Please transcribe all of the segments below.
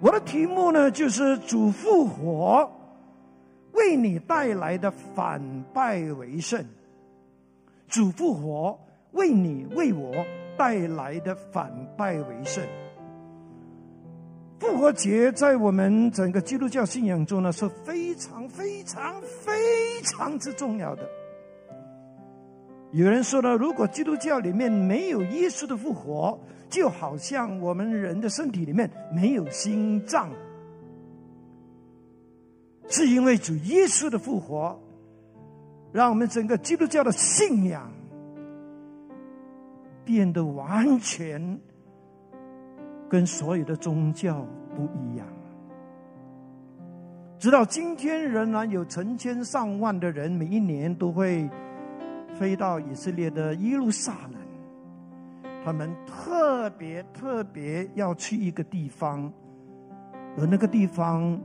我的题目呢，就是主复活为你带来的反败为胜。主复活为你为我带来的反败为胜。复活节在我们整个基督教信仰中呢，是非常非常非常之重要的。有人说呢，如果基督教里面没有耶稣的复活，就好像我们人的身体里面没有心脏，是因为主耶稣的复活，让我们整个基督教的信仰变得完全跟所有的宗教不一样。直到今天，仍然有成千上万的人每一年都会。飞到以色列的耶路撒冷，他们特别特别要去一个地方，而那个地方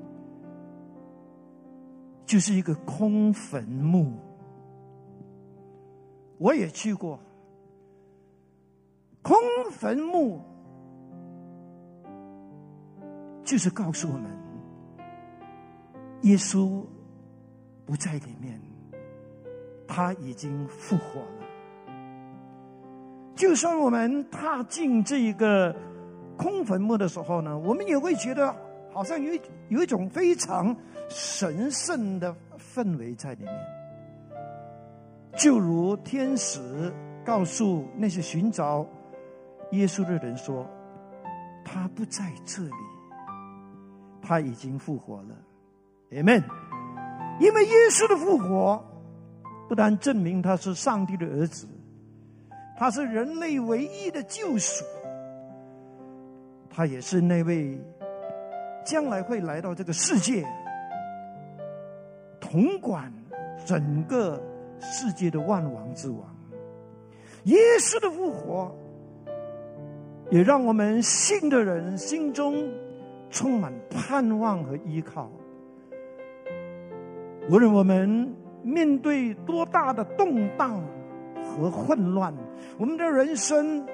就是一个空坟墓。我也去过，空坟墓就是告诉我们，耶稣不在里面。他已经复活了。就算我们踏进这一个空坟墓的时候呢，我们也会觉得好像有有一种非常神圣的氛围在里面。就如天使告诉那些寻找耶稣的人说：“他不在这里，他已经复活了。” Amen。因为耶稣的复活。不但证明他是上帝的儿子，他是人类唯一的救赎，他也是那位将来会来到这个世界，统管整个世界的万王之王。耶稣的复活，也让我们信的人心中充满盼望和依靠。无论我们。面对多大的动荡和混乱，我们的人生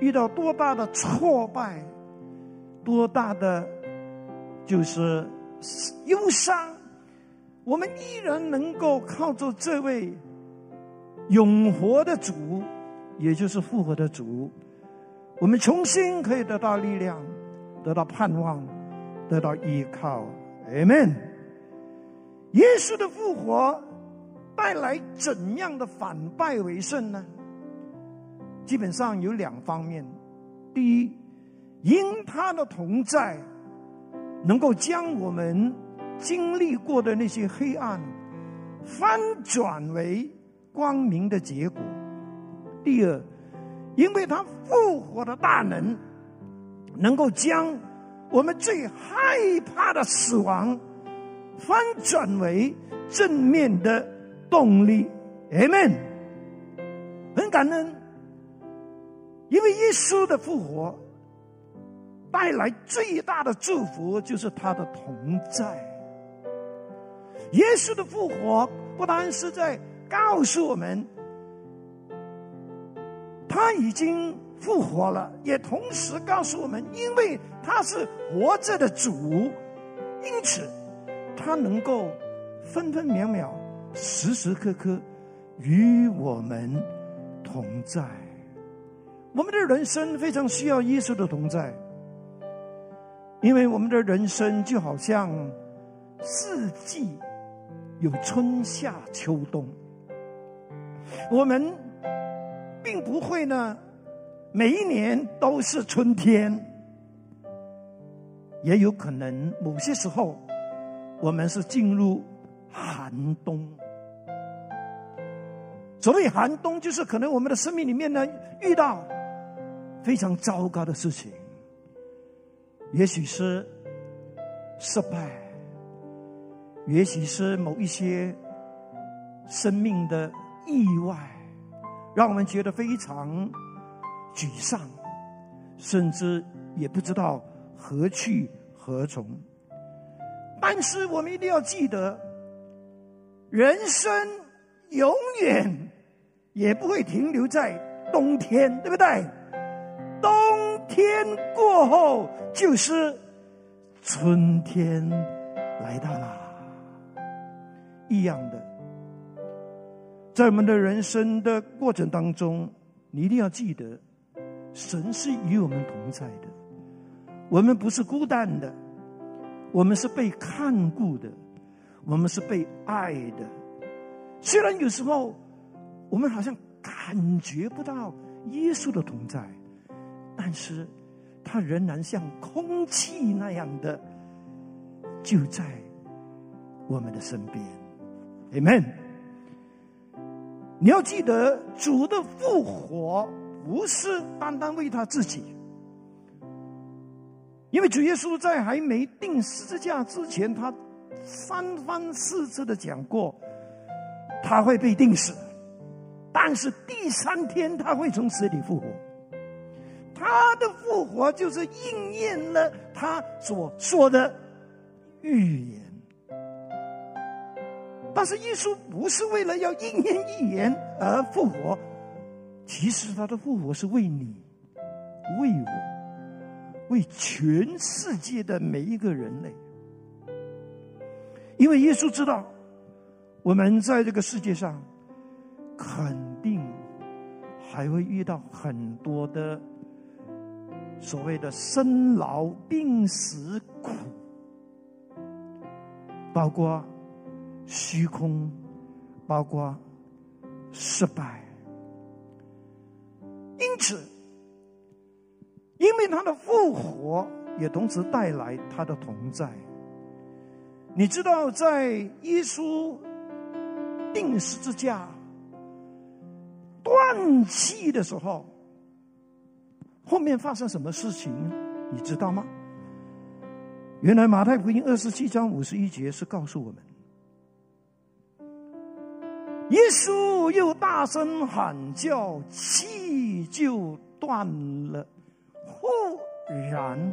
遇到多大的挫败，多大的就是忧伤，我们依然能够靠着这位永活的主，也就是复活的主，我们重新可以得到力量，得到盼望，得到依靠。Amen。耶稣的复活带来怎样的反败为胜呢？基本上有两方面：第一，因他的同在，能够将我们经历过的那些黑暗翻转为光明的结果；第二，因为他复活的大能，能够将我们最害怕的死亡。翻转为正面的动力，Amen。很感恩，因为耶稣的复活带来最大的祝福，就是他的同在。耶稣的复活不单是在告诉我们他已经复活了，也同时告诉我们，因为他是活着的主，因此。他能够分分秒秒、时时刻刻与我们同在。我们的人生非常需要耶稣的同在，因为我们的人生就好像四季有春夏秋冬，我们并不会呢每一年都是春天，也有可能某些时候。我们是进入寒冬。所谓寒冬，就是可能我们的生命里面呢遇到非常糟糕的事情，也许是失败，也许是某一些生命的意外，让我们觉得非常沮丧，甚至也不知道何去何从。但是我们一定要记得，人生永远也不会停留在冬天，对不对？冬天过后就是春天来到了。一样的，在我们的人生的过程当中，你一定要记得，神是与我们同在的。我们不是孤单的，我们是被看顾的，我们是被爱的。虽然有时候我们好像感觉不到耶稣的同在，但是他仍然像空气那样的就在我们的身边。Amen。你要记得，主的复活不是单单为他自己，因为主耶稣在还没定十字架之前，他三番四次的讲过。他会被定死，但是第三天他会从死里复活。他的复活就是应验了他所说的预言。但是耶稣不是为了要应验预言而复活，其实他的复活是为你、为我、为全世界的每一个人类，因为耶稣知道。我们在这个世界上，肯定还会遇到很多的所谓的生老病死苦，包括虚空，包括失败。因此，因为他的复活，也同时带来他的同在。你知道，在耶稣。定十字架断气的时候，后面发生什么事情？你知道吗？原来马太福音二十七章五十一节是告诉我们，耶稣又大声喊叫，气就断了。忽然，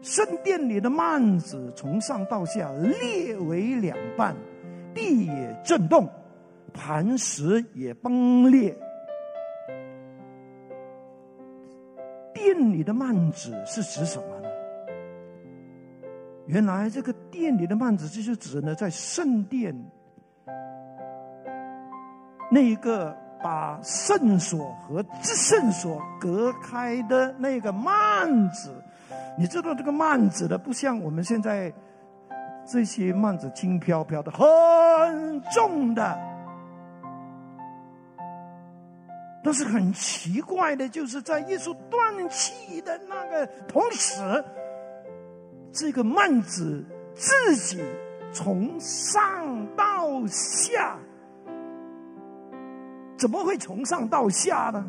圣殿里的幔子从上到下裂为两半。地也震动，磐石也崩裂。店里的幔子是指什么呢？原来这个店里的幔子就是指呢，在圣殿那一个把圣所和至圣所隔开的那个幔子。你知道这个幔子的，不像我们现在。这些幔子轻飘飘的，很重的，但是很奇怪的，就是在耶稣断气的那个同时，这个幔子自己从上到下，怎么会从上到下呢？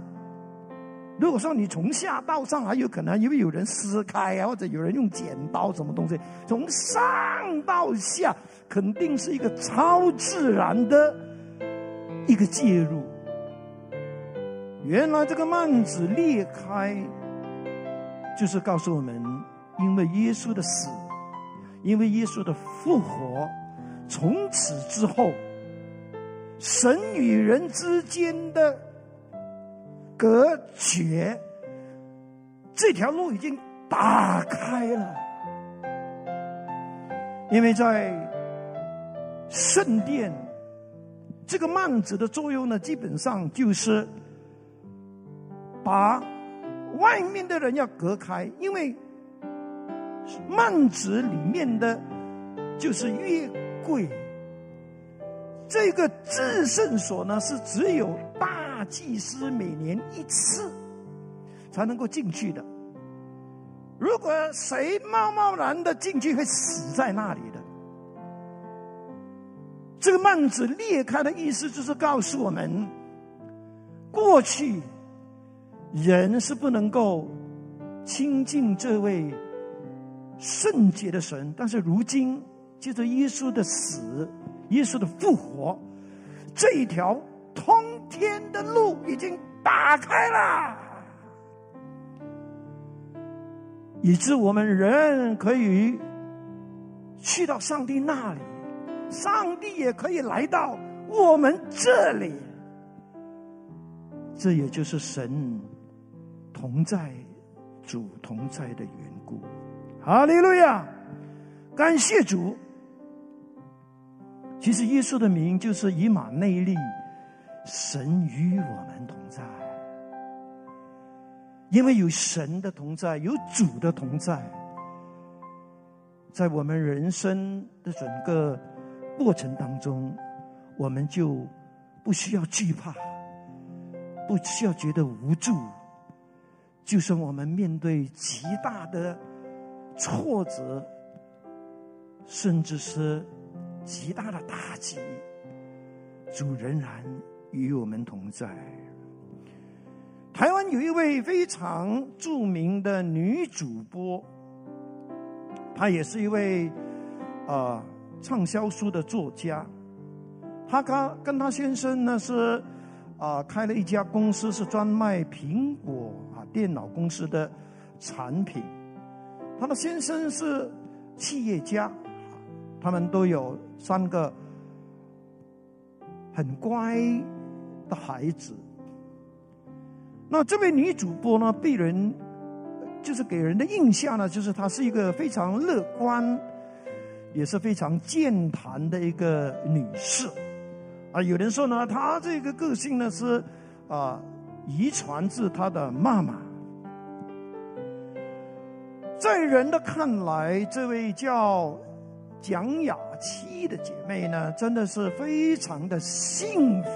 如果说你从下到上，还有可能因为有人撕开啊，或者有人用剪刀什么东西，从上到下，肯定是一个超自然的一个介入。原来这个幔子裂开，就是告诉我们，因为耶稣的死，因为耶稣的复活，从此之后，神与人之间的。隔绝这条路已经打开了，因为在圣殿，这个幔子的作用呢，基本上就是把外面的人要隔开，因为幔子里面的就是月柜，这个至圣所呢是只有大。祭司每年一次才能够进去的。如果谁贸贸然的进去，会死在那里的。这个幔子裂开的意思，就是告诉我们，过去人是不能够亲近这位圣洁的神，但是如今借着耶稣的死、耶稣的复活，这一条。通天的路已经打开了，以致我们人可以去到上帝那里，上帝也可以来到我们这里。这也就是神同在、主同在的缘故。哈利路亚！感谢主。其实耶稣的名就是以马内利，神与我们同在。因为有神的同在，有主的同在，在我们人生的整个过程当中，我们就不需要惧怕，不需要觉得无助。就算我们面对极大的挫折，甚至是极大的打击，主仍然与我们同在。台湾有一位非常著名的女主播，她也是一位啊畅销书的作家。她跟跟她先生呢是啊开了一家公司，是专卖苹果电脑公司的产品。她的先生是企业家，他们都有三个很乖的孩子。那这位女主播呢，被人就是给人的印象呢，就是她是一个非常乐观，也是非常健谈的一个女士。啊，有人说呢，她这个个性呢是啊遗传自她的妈妈。在人的看来，这位叫蒋雅琪的姐妹呢，真的是非常的幸福。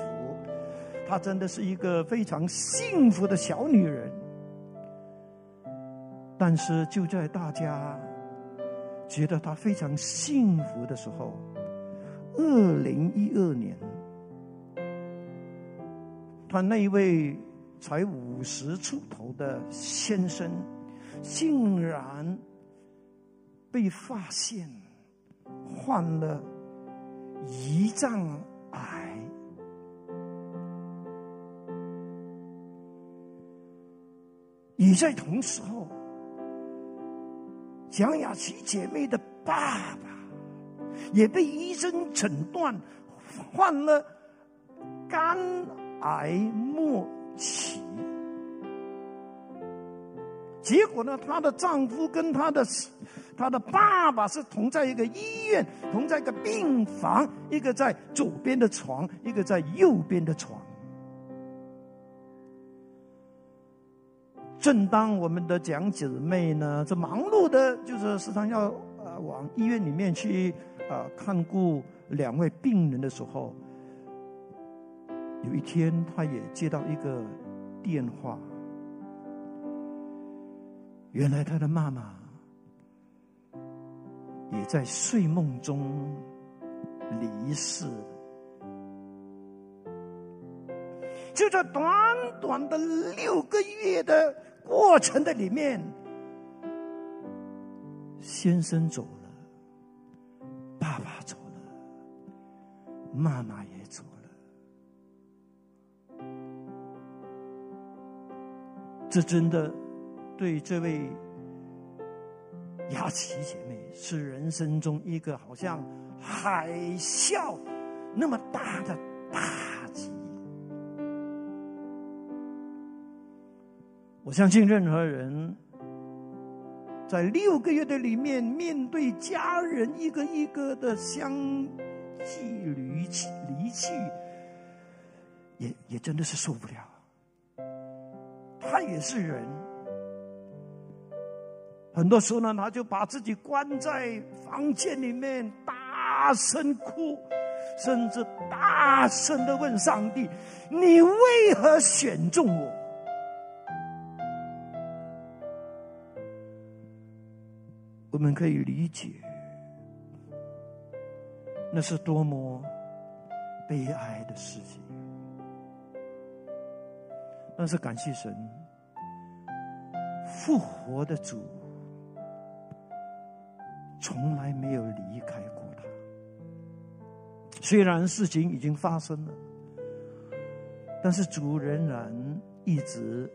她真的是一个非常幸福的小女人，但是就在大家觉得她非常幸福的时候，二零一二年，她那一位才五十出头的先生，竟然被发现患了胰脏癌。也在同时候，蒋雅琪姐妹的爸爸也被医生诊断患了肝癌末期。结果呢，她的丈夫跟她的她的爸爸是同在一个医院，同在一个病房，一个在左边的床，一个在右边的床。正当我们的蒋姊妹呢，这忙碌的，就是时常要呃往医院里面去啊看顾两位病人的时候，有一天，她也接到一个电话，原来他的妈妈也在睡梦中离世。就在短短的六个月的。过程的里面，先生走了，爸爸走了，妈妈也走了。这真的对这位雅琪姐妹是人生中一个好像海啸那么大的打击。我相信任何人，在六个月的里面，面对家人一个一个的相继离去，离去，也也真的是受不了。他也是人，很多时候呢，他就把自己关在房间里面，大声哭，甚至大声的问上帝：“你为何选中我？”我们可以理解，那是多么悲哀的事情。但是感谢神，复活的主从来没有离开过他。虽然事情已经发生了，但是主仍然一直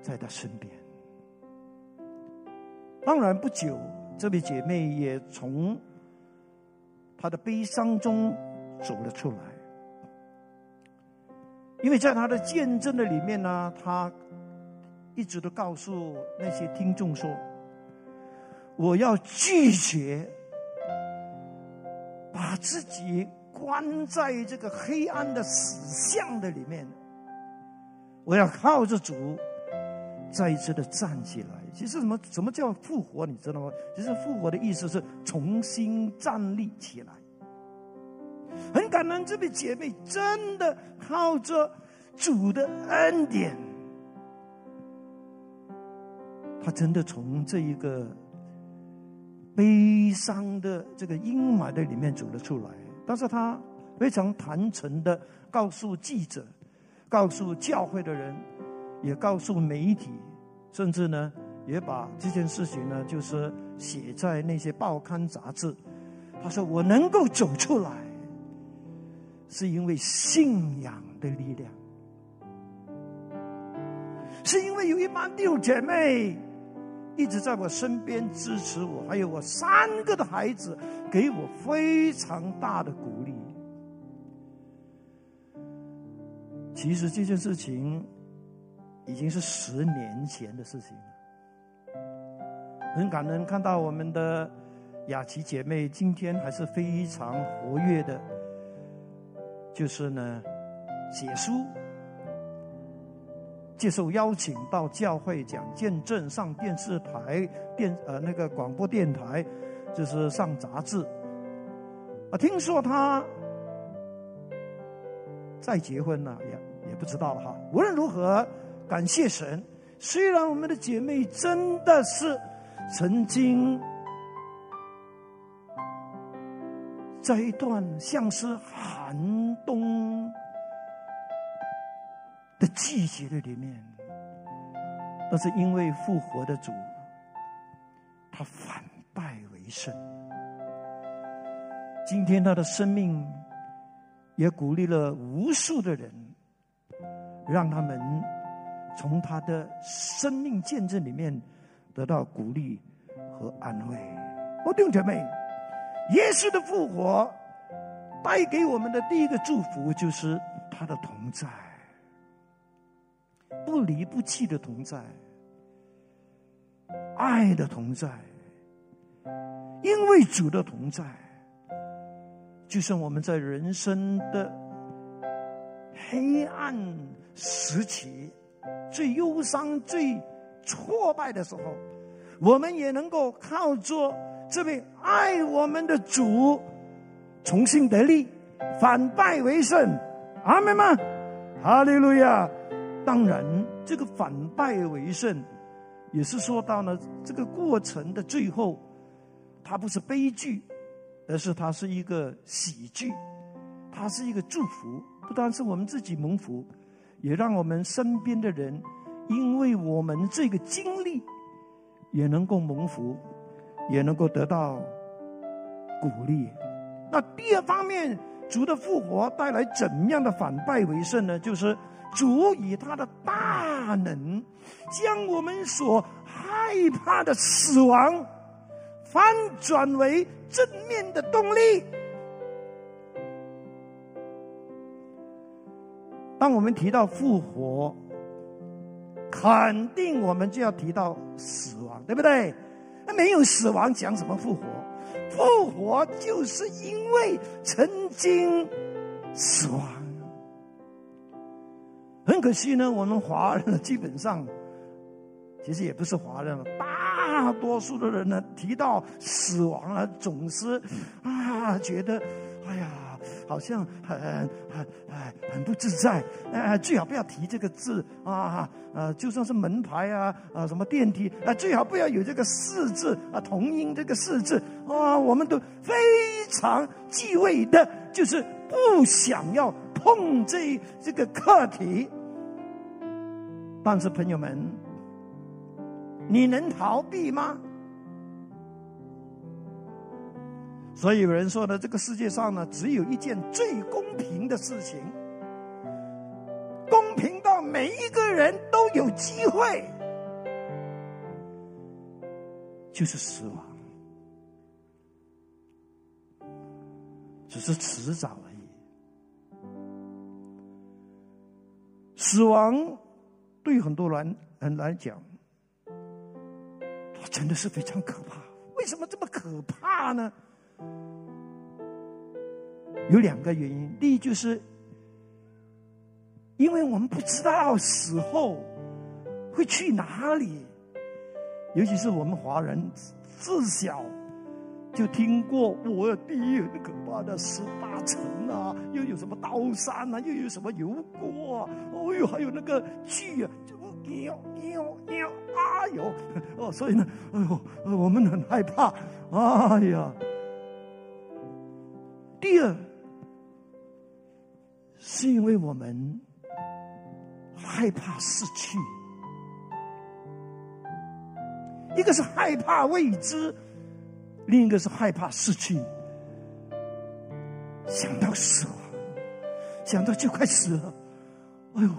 在他身边。当然，不久，这位姐妹也从她的悲伤中走了出来，因为在她的见证的里面呢，她一直都告诉那些听众说：“我要拒绝把自己关在这个黑暗的死巷的里面，我要靠着主再一次的站起来。其实什么什么叫复活？你知道吗？其实复活的意思是重新站立起来。很感恩这位姐妹，真的靠着主的恩典，她真的从这一个悲伤的这个阴霾的里面走了出来。但是他非常坦诚的告诉记者，告诉教会的人，也告诉媒体，甚至呢。也把这件事情呢，就是写在那些报刊杂志。他说：“我能够走出来，是因为信仰的力量，是因为有一帮弟兄姐妹一直在我身边支持我，还有我三个的孩子给我非常大的鼓励。其实这件事情已经是十年前的事情了。”很感恩看到我们的雅琪姐妹今天还是非常活跃的，就是呢写书、接受邀请到教会讲见证、上电视台、电呃那个广播电台，就是上杂志。啊，听说她再结婚了，也也不知道哈。无论如何，感谢神，虽然我们的姐妹真的是。曾经，在一段像是寒冬的季节的里面，那是因为复活的主，他反败为胜。今天他的生命也鼓励了无数的人，让他们从他的生命见证里面。得到鼓励和安慰。我弟兄姐妹，耶稣的复活带给我们的第一个祝福就是他的同在，不离不弃的同在，爱的同在。因为主的同在，就算我们在人生的黑暗时期、最忧伤、最……挫败的时候，我们也能够靠着这位爱我们的主，重新得力，反败为胜。阿门吗？哈利路亚！当然，这个反败为胜，也是说到了这个过程的最后，它不是悲剧，而是它是一个喜剧，它是一个祝福。不单是我们自己蒙福，也让我们身边的人。因为我们这个经历，也能够蒙福，也能够得到鼓励。那第二方面，主的复活带来怎样的反败为胜呢？就是主以他的大能，将我们所害怕的死亡，翻转为正面的动力。当我们提到复活，肯定我们就要提到死亡，对不对？那没有死亡，讲什么复活？复活就是因为曾经死亡。很可惜呢，我们华人基本上，其实也不是华人了，大多数的人呢，提到死亡啊，总是啊，觉得哎呀。好像很很哎很不自在，哎最好不要提这个字啊啊就算是门牌啊啊什么电梯啊最好不要有这个四字啊同音这个四字啊我们都非常忌讳的，就是不想要碰这这个课题。但是朋友们，你能逃避吗？所以有人说呢，这个世界上呢，只有一件最公平的事情，公平到每一个人都有机会，就是死亡，只是迟早死亡对很多人人来讲，真的是非常可怕。为什么这么可怕呢？有两个原因，第一就是，因为我们不知道死后会去哪里，尤其是我们华人自小就听过我第一很可怕的十八层啊，又有什么刀山啊，又有什么油锅啊，哦哟，还有那个锯啊，就喵喵喵，哎呦，哦，所以呢，哎呦，我们很害怕，哎呀。第二。是因为我们害怕失去，一个是害怕未知，另一个是害怕失去。想到死亡，想到就快死了，哎呦，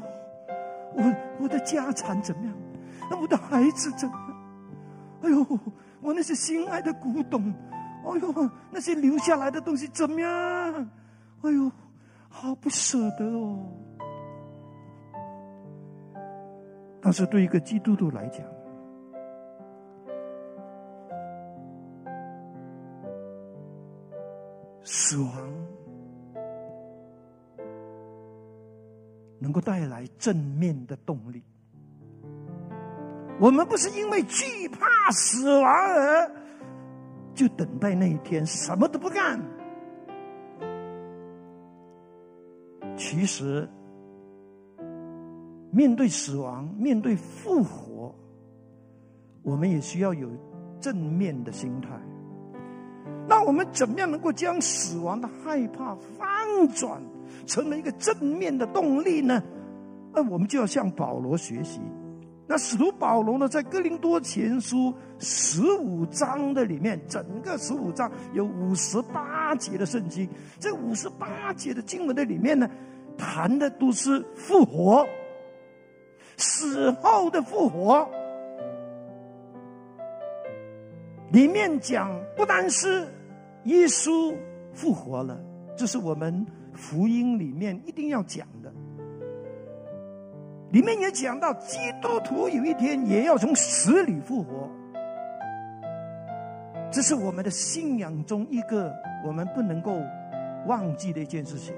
我我的家产怎么样？那我的孩子怎么样？哎呦，我那些心爱的古董，哎呦，那些留下来的东西怎么样？哎呦。好不舍得哦！但是对一个基督徒来讲，死亡能够带来正面的动力。我们不是因为惧怕死亡而就等待那一天，什么都不干。其实，面对死亡，面对复活，我们也需要有正面的心态。那我们怎么样能够将死亡的害怕翻转成为一个正面的动力呢？那我们就要向保罗学习。那使徒保罗呢，在哥林多前书十五章的里面，整个十五章有五十八节的圣经，这五十八节的经文的里面呢。谈的都是复活，死后的复活。里面讲不单是耶稣复活了，这是我们福音里面一定要讲的。里面也讲到基督徒有一天也要从死里复活，这是我们的信仰中一个我们不能够忘记的一件事情。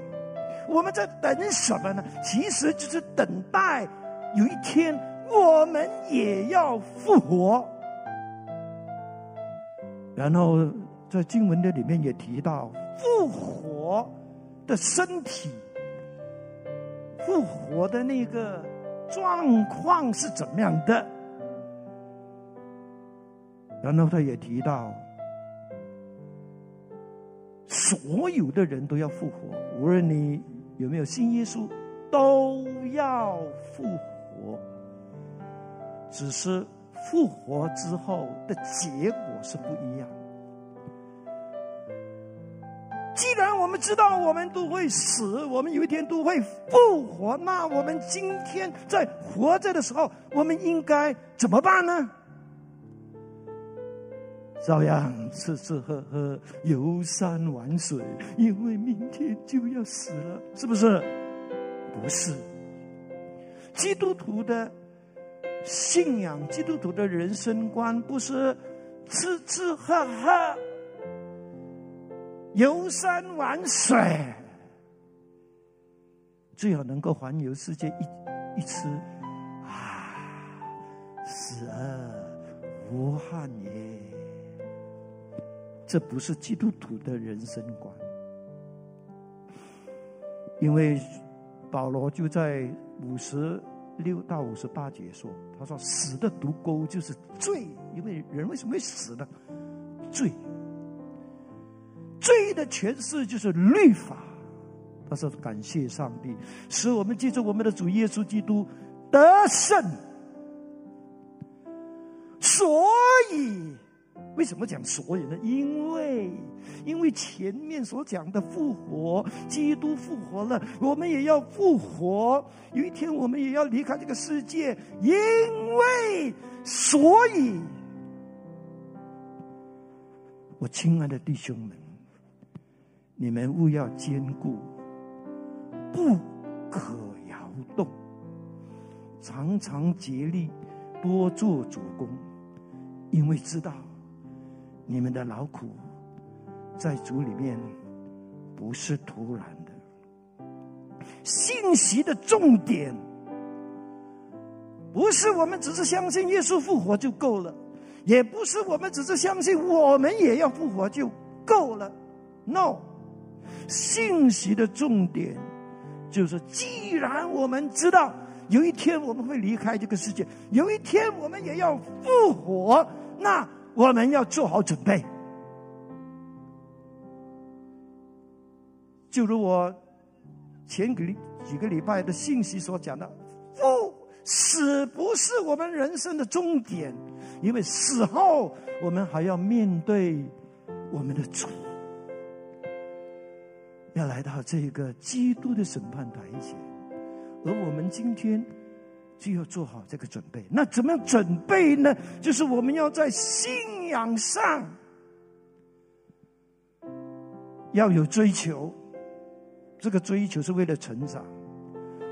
我们在等什么呢？其实就是等待有一天我们也要复活。然后在经文的里面也提到复活的身体，复活的那个状况是怎么样的。然后他也提到，所有的人都要复活，无论你。有没有信耶稣，都要复活，只是复活之后的结果是不一样。既然我们知道我们都会死，我们有一天都会复活，那我们今天在活着的时候，我们应该怎么办呢？照样吃吃喝喝，游山玩水，因为明天就要死了，是不是？不是。基督徒的信仰，基督徒的人生观，不是吃吃喝喝、游山玩水，最好能够环游世界一一次啊，死而无憾也。这不是基督徒的人生观，因为保罗就在五十六到五十八节说：“他说死的毒钩就是罪，因为人为什么会死呢？罪，罪的诠释就是律法。他说感谢上帝，使我们记住我们的主耶稣基督得胜，所以。”为什么讲所以呢？因为，因为前面所讲的复活，基督复活了，我们也要复活。有一天，我们也要离开这个世界。因为，所以，我亲爱的弟兄们，你们务要坚固，不可摇动，常常竭力多做主公，因为知道。你们的劳苦在主里面不是突然的。信息的重点不是我们只是相信耶稣复活就够了，也不是我们只是相信我们也要复活就够了。No，信息的重点就是，既然我们知道有一天我们会离开这个世界，有一天我们也要复活，那我们要做好准备。就如我。前几几个礼拜的信息所讲的，不死不是我们人生的终点，因为死后我们还要面对我们的主，要来到这个基督的审判台前，而我们今天就要做好这个准备。那怎么样准备呢？就是我们要在信仰上要有追求。这个追求是为了成长，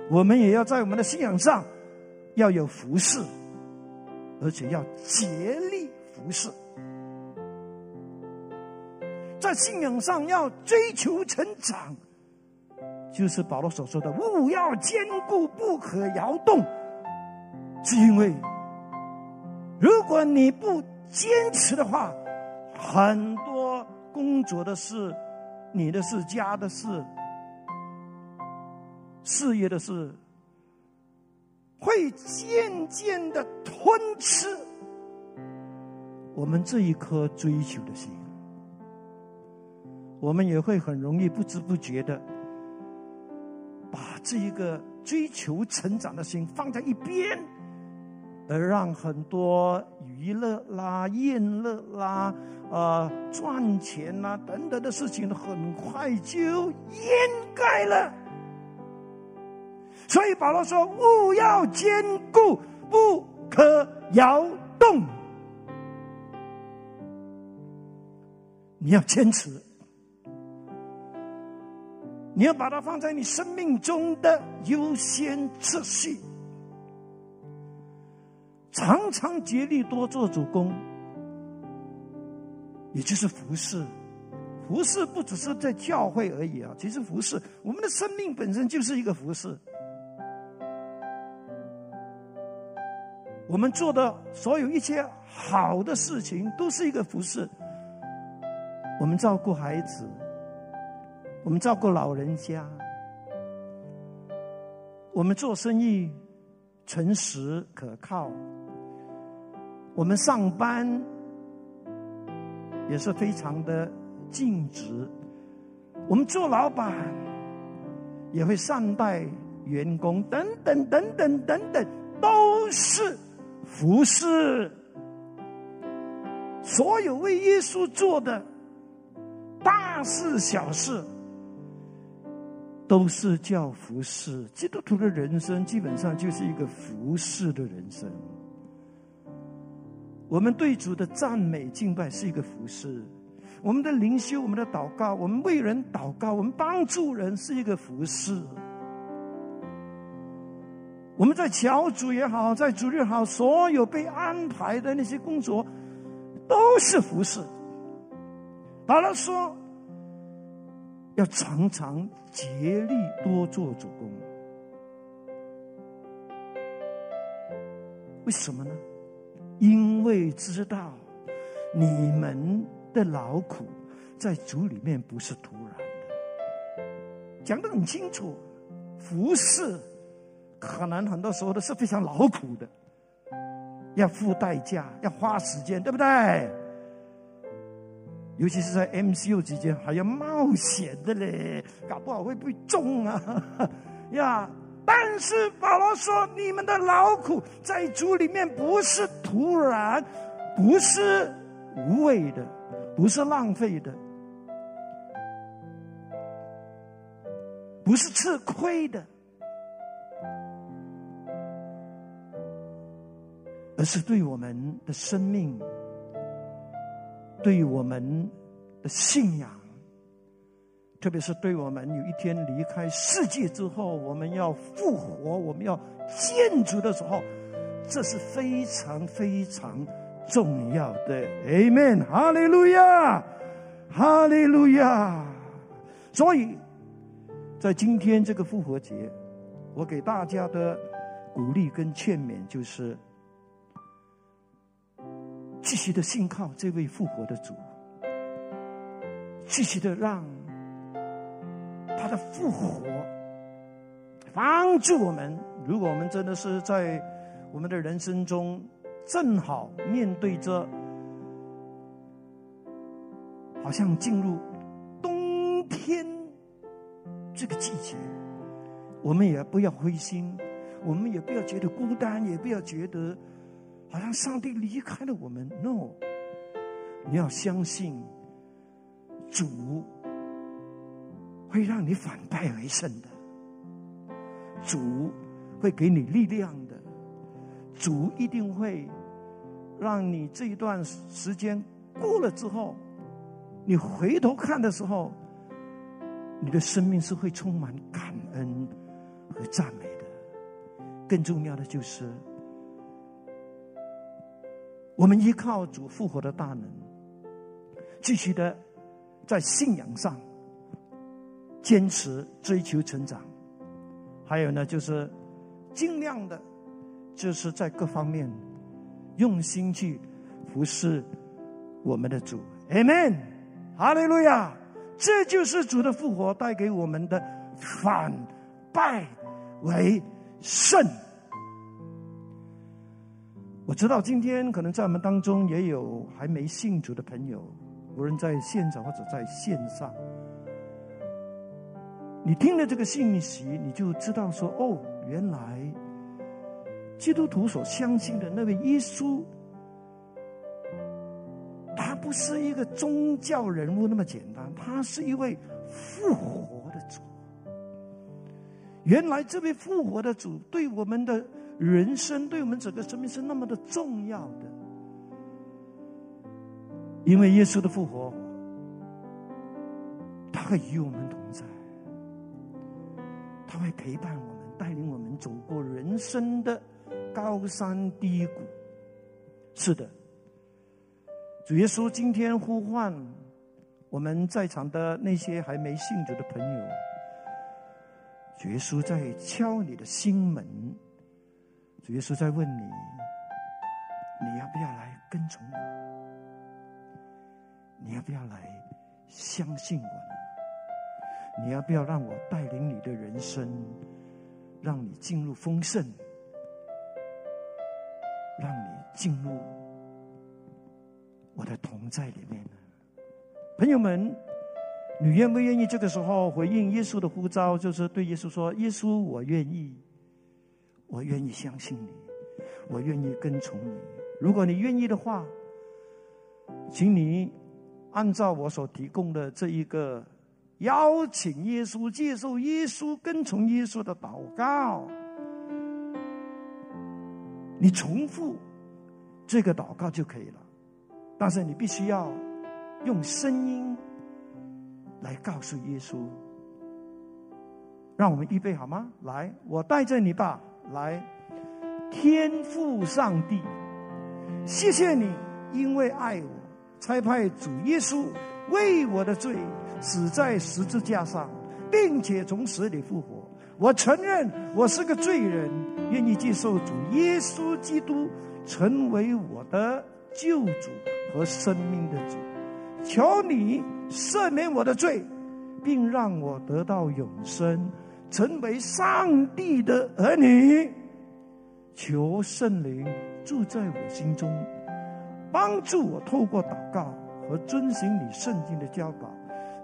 我们也要在我们的信仰上要有服侍，而且要竭力服侍。在信仰上要追求成长，就是保罗所说的“勿要坚固，不可摇动”，是因为如果你不坚持的话，很多工作的事、你的事、家的事。事业的事，会渐渐的吞吃我们这一颗追求的心，我们也会很容易不知不觉的把这一个追求成长的心放在一边，而让很多娱乐啦、宴乐啦、啊赚钱啦等等的事情，很快就掩盖了。所以保罗说：“勿要坚固，不可摇动。你要坚持，你要把它放在你生命中的优先次序，常常竭力多做主公，也就是服侍。服侍不只是在教会而已啊，其实服侍我们的生命本身就是一个服侍。”我们做的所有一切好的事情，都是一个服饰。我们照顾孩子，我们照顾老人家，我们做生意诚实可靠，我们上班也是非常的尽职，我们做老板也会善待员工，等等等等等等，都是。服侍，所有为耶稣做的大事小事，都是叫服侍。基督徒的人生基本上就是一个服侍的人生。我们对主的赞美敬拜是一个服侍，我们的灵修、我们的祷告、我们为人祷告、我们帮助人是一个服侍。我们在小组也好，在主日好，所有被安排的那些工作，都是服侍。保罗说，要常常竭力多做主公。为什么呢？因为知道你们的劳苦在主里面不是突然的，讲得很清楚，服侍。可能很多时候都是非常劳苦的，要付代价，要花时间，对不对？尤其是在 MCU 期间，还要冒险的嘞，搞不好会被中啊！呀，但是保罗说，你们的劳苦在主里面不是徒然，不是无谓的，不是浪费的，不是吃亏的。而是对我们的生命，对我们的信仰，特别是对我们有一天离开世界之后，我们要复活，我们要建筑的时候，这是非常非常重要的。Amen，哈利路亚，哈利路亚。所以在今天这个复活节，我给大家的鼓励跟劝勉就是：继续的信靠这位复活的主，继续的让他的复活帮助我们。如果我们真的是在我们的人生中，正好面对着好像进入冬天这个季节，我们也不要灰心，我们也不要觉得孤单，也不要觉得好像上帝离开了我们。No，你要相信主会让你反败为胜的，主会给你力量的，主一定会。让你这一段时间过了之后，你回头看的时候，你的生命是会充满感恩和赞美的。更重要的就是，我们依靠主复活的大能，继续的在信仰上坚持追求成长。还有呢，就是尽量的，就是在各方面。用心去服侍我们的主，Amen，哈利路亚！这就是主的复活带给我们的反败为胜。我知道今天可能在我们当中也有还没信主的朋友，无论在现场或者在线上，你听了这个信息，你就知道说：哦，原来。基督徒所相信的那位耶稣，他不是一个宗教人物那么简单，他是一位复活的主。原来这位复活的主对我们的人生，对我们整个生命是那么的重要的。因为耶稣的复活，他会与我们同在，他会陪伴我们，带领我们走过人生的。高山低谷，是的。主耶稣今天呼唤我们在场的那些还没信主的朋友，主耶稣在敲你的心门，主耶稣在问你：你要不要来跟从我？你要不要来相信我？你要不要让我带领你的人生，让你进入丰盛？让你进入我的同在里面呢，朋友们，你愿不愿意这个时候回应耶稣的呼召？就是对耶稣说：“耶稣，我愿意，我愿意相信你，我愿意跟从你。如果你愿意的话，请你按照我所提供的这一个邀请耶稣、接受耶稣、跟从耶稣的祷告。”你重复这个祷告就可以了，但是你必须要用声音来告诉耶稣。让我们预备好吗？来，我带着你吧。来，天父上帝，谢谢你，因为爱我，才派主耶稣为我的罪死在十字架上，并且从死里复活。我承认我是个罪人，愿意接受主耶稣基督成为我的救主和生命的主。求你赦免我的罪，并让我得到永生，成为上帝的儿女。求圣灵住在我心中，帮助我透过祷告和遵循你圣经的教导，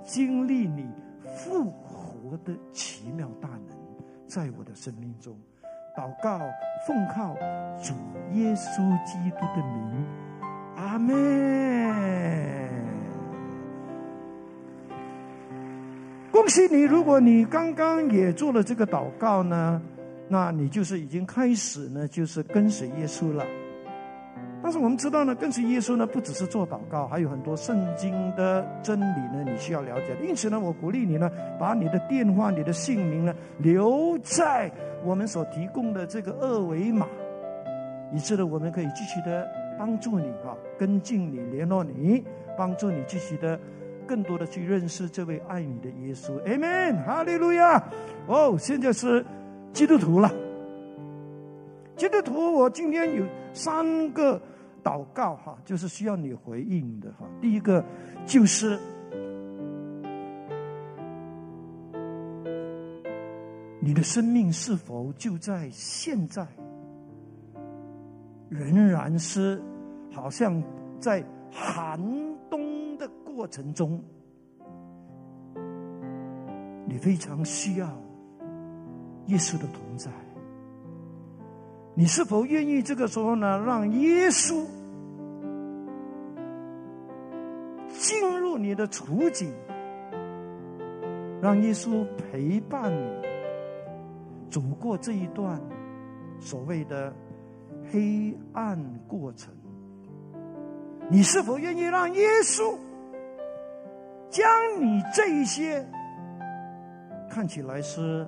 经历你复活的奇妙大能。在我的生命中，祷告奉靠主耶稣基督的名，阿门。恭喜你！如果你刚刚也做了这个祷告呢，那你就是已经开始呢，就是跟随耶稣了。但是我们知道呢，跟随耶稣呢，不只是做祷告，还有很多圣经的真理呢，你需要了解。因此呢，我鼓励你呢，把你的电话、你的姓名呢，留在我们所提供的这个二维码，以致呢，我们可以继续的帮助你啊，跟进你，联络你，帮助你继续的更多的去认识这位爱你的耶稣。Amen，哈利路亚。哦，现在是基督徒了。基督徒，我今天有三个祷告哈，就是需要你回应的哈。第一个就是你的生命是否就在现在？仍然是好像在寒冬过程中，你非常需要耶稣的同在。你。是否愿意这个时候呢，让耶稣进入你。的处境，让耶稣陪伴你。走过这一段所谓的？黑暗过程，你。是否愿意让耶稣将你这一些看起来是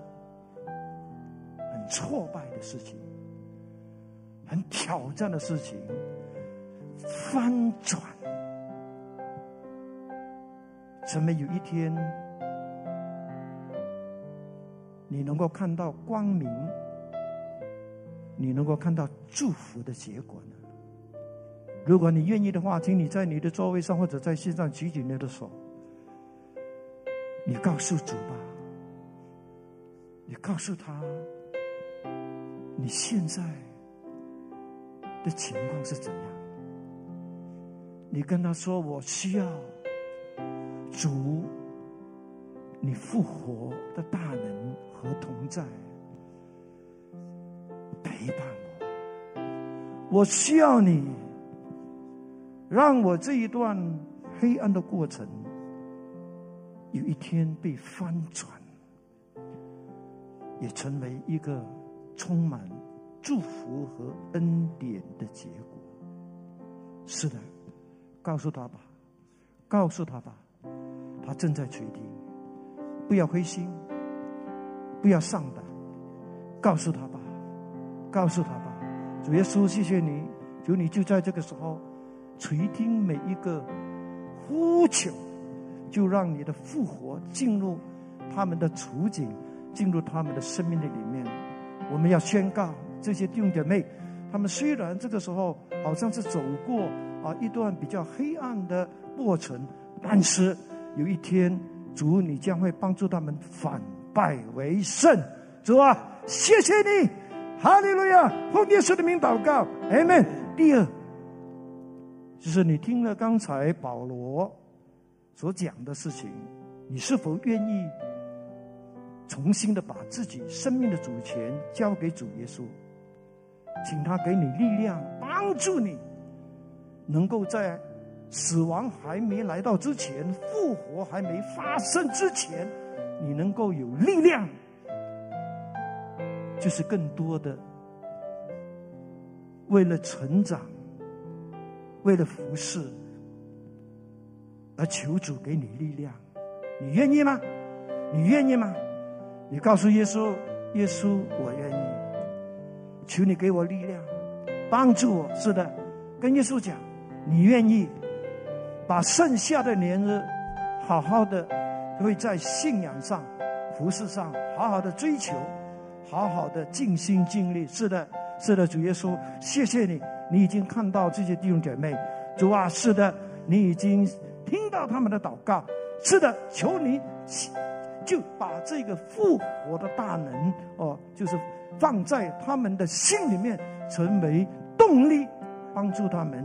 很挫败的事情、很挑战的事情翻转，怎么有一天你能够看到光明？你能够看到祝福的结果呢？如果你愿意的话，请你在你的座位上或者在线上举起你的手，你告诉主吧，你告诉他你现在的情况是怎样？你跟他说：“我需要主，你复活的大能和同在。”陪伴我，我需要你，让我这一段黑暗的过程有一天被翻转，也成为一个充满祝福和恩典的结果。是的，告诉他吧，告诉他吧，他正在垂听，不要灰心，不要上当，告诉他吧。告诉他吧，主耶稣，谢谢你，求你就在这个时候垂听每一个呼求，就让你的复活进入他们的处境，进入他们的生命的里面。我们要宣告这些弟兄姐妹，他们虽然这个时候好像是走过啊一段比较黑暗的过程，但是有一天主你将会帮助他们反败为胜。主啊，谢谢你。哈利路亚！奉耶稣的名祷告，Amen。第二，就是你听了刚才保罗所讲的事情，你是否愿意重新的把自己生命的主权交给主耶稣，请他给你力量，帮助你能够在死亡还没来到之前，复活还没发生之前，你能够有力量。就是更多的，为了成长，为了服侍，而求主给你力量，你愿意吗？你愿意吗？你告诉耶稣，耶稣，我愿意。求你给我力量，帮助我。是的，跟耶稣讲，你愿意把剩下的年日，好好的会在信仰上、服饰上，好好的追求。好好的尽心尽力，是的，是的，主耶稣，谢谢你，你已经看到这些弟兄姐妹，主啊，是的，你已经听到他们的祷告，是的，求你就把这个复活的大能哦，就是放在他们的心里面，成为动力，帮助他们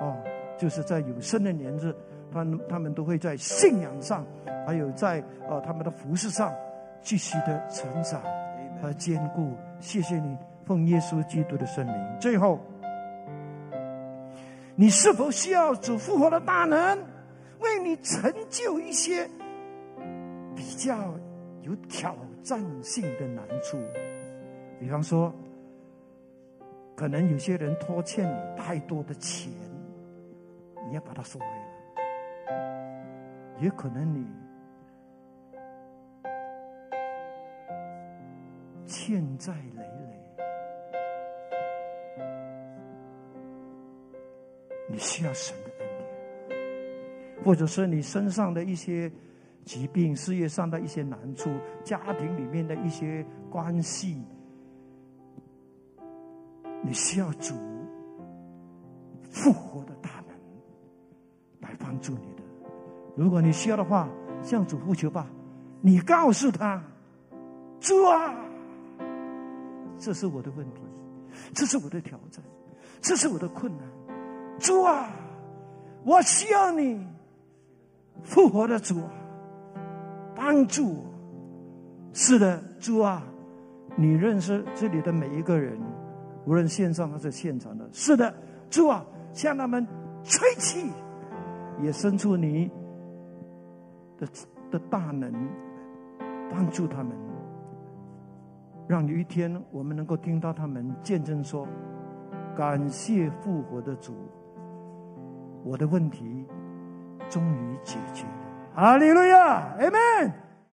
哦，就是在有生的年日，他他们都会在信仰上，还有在呃他们的服饰上继续的成长。和坚固，谢谢你，奉耶稣基督的圣名。最后，你是否需要主复活的大能，为你成就一些比较有挑战性的难处？比方说，可能有些人拖欠你太多的钱，你要把它收回来；也可能你。欠债累累，你需要神的恩，或者是你身上的一些疾病、事业上的一些难处、家庭里面的一些关系，你需要主复活的大能来帮助你的。如果你需要的话，向主呼求吧。你告诉他，主啊，这是我的问题，这是我的挑战，这是我的困难。主啊，我需要你复活的主，帮助。是的，主啊，你认识这里的每一个人，无论线上还是现场的。是的，主啊，向他们吹气，也伸出你的的大能。帮助他们，让有一天我们能够听到他们见证说：“感谢复活的主，我的问题终于解决了。”哈利路亚，，Amen。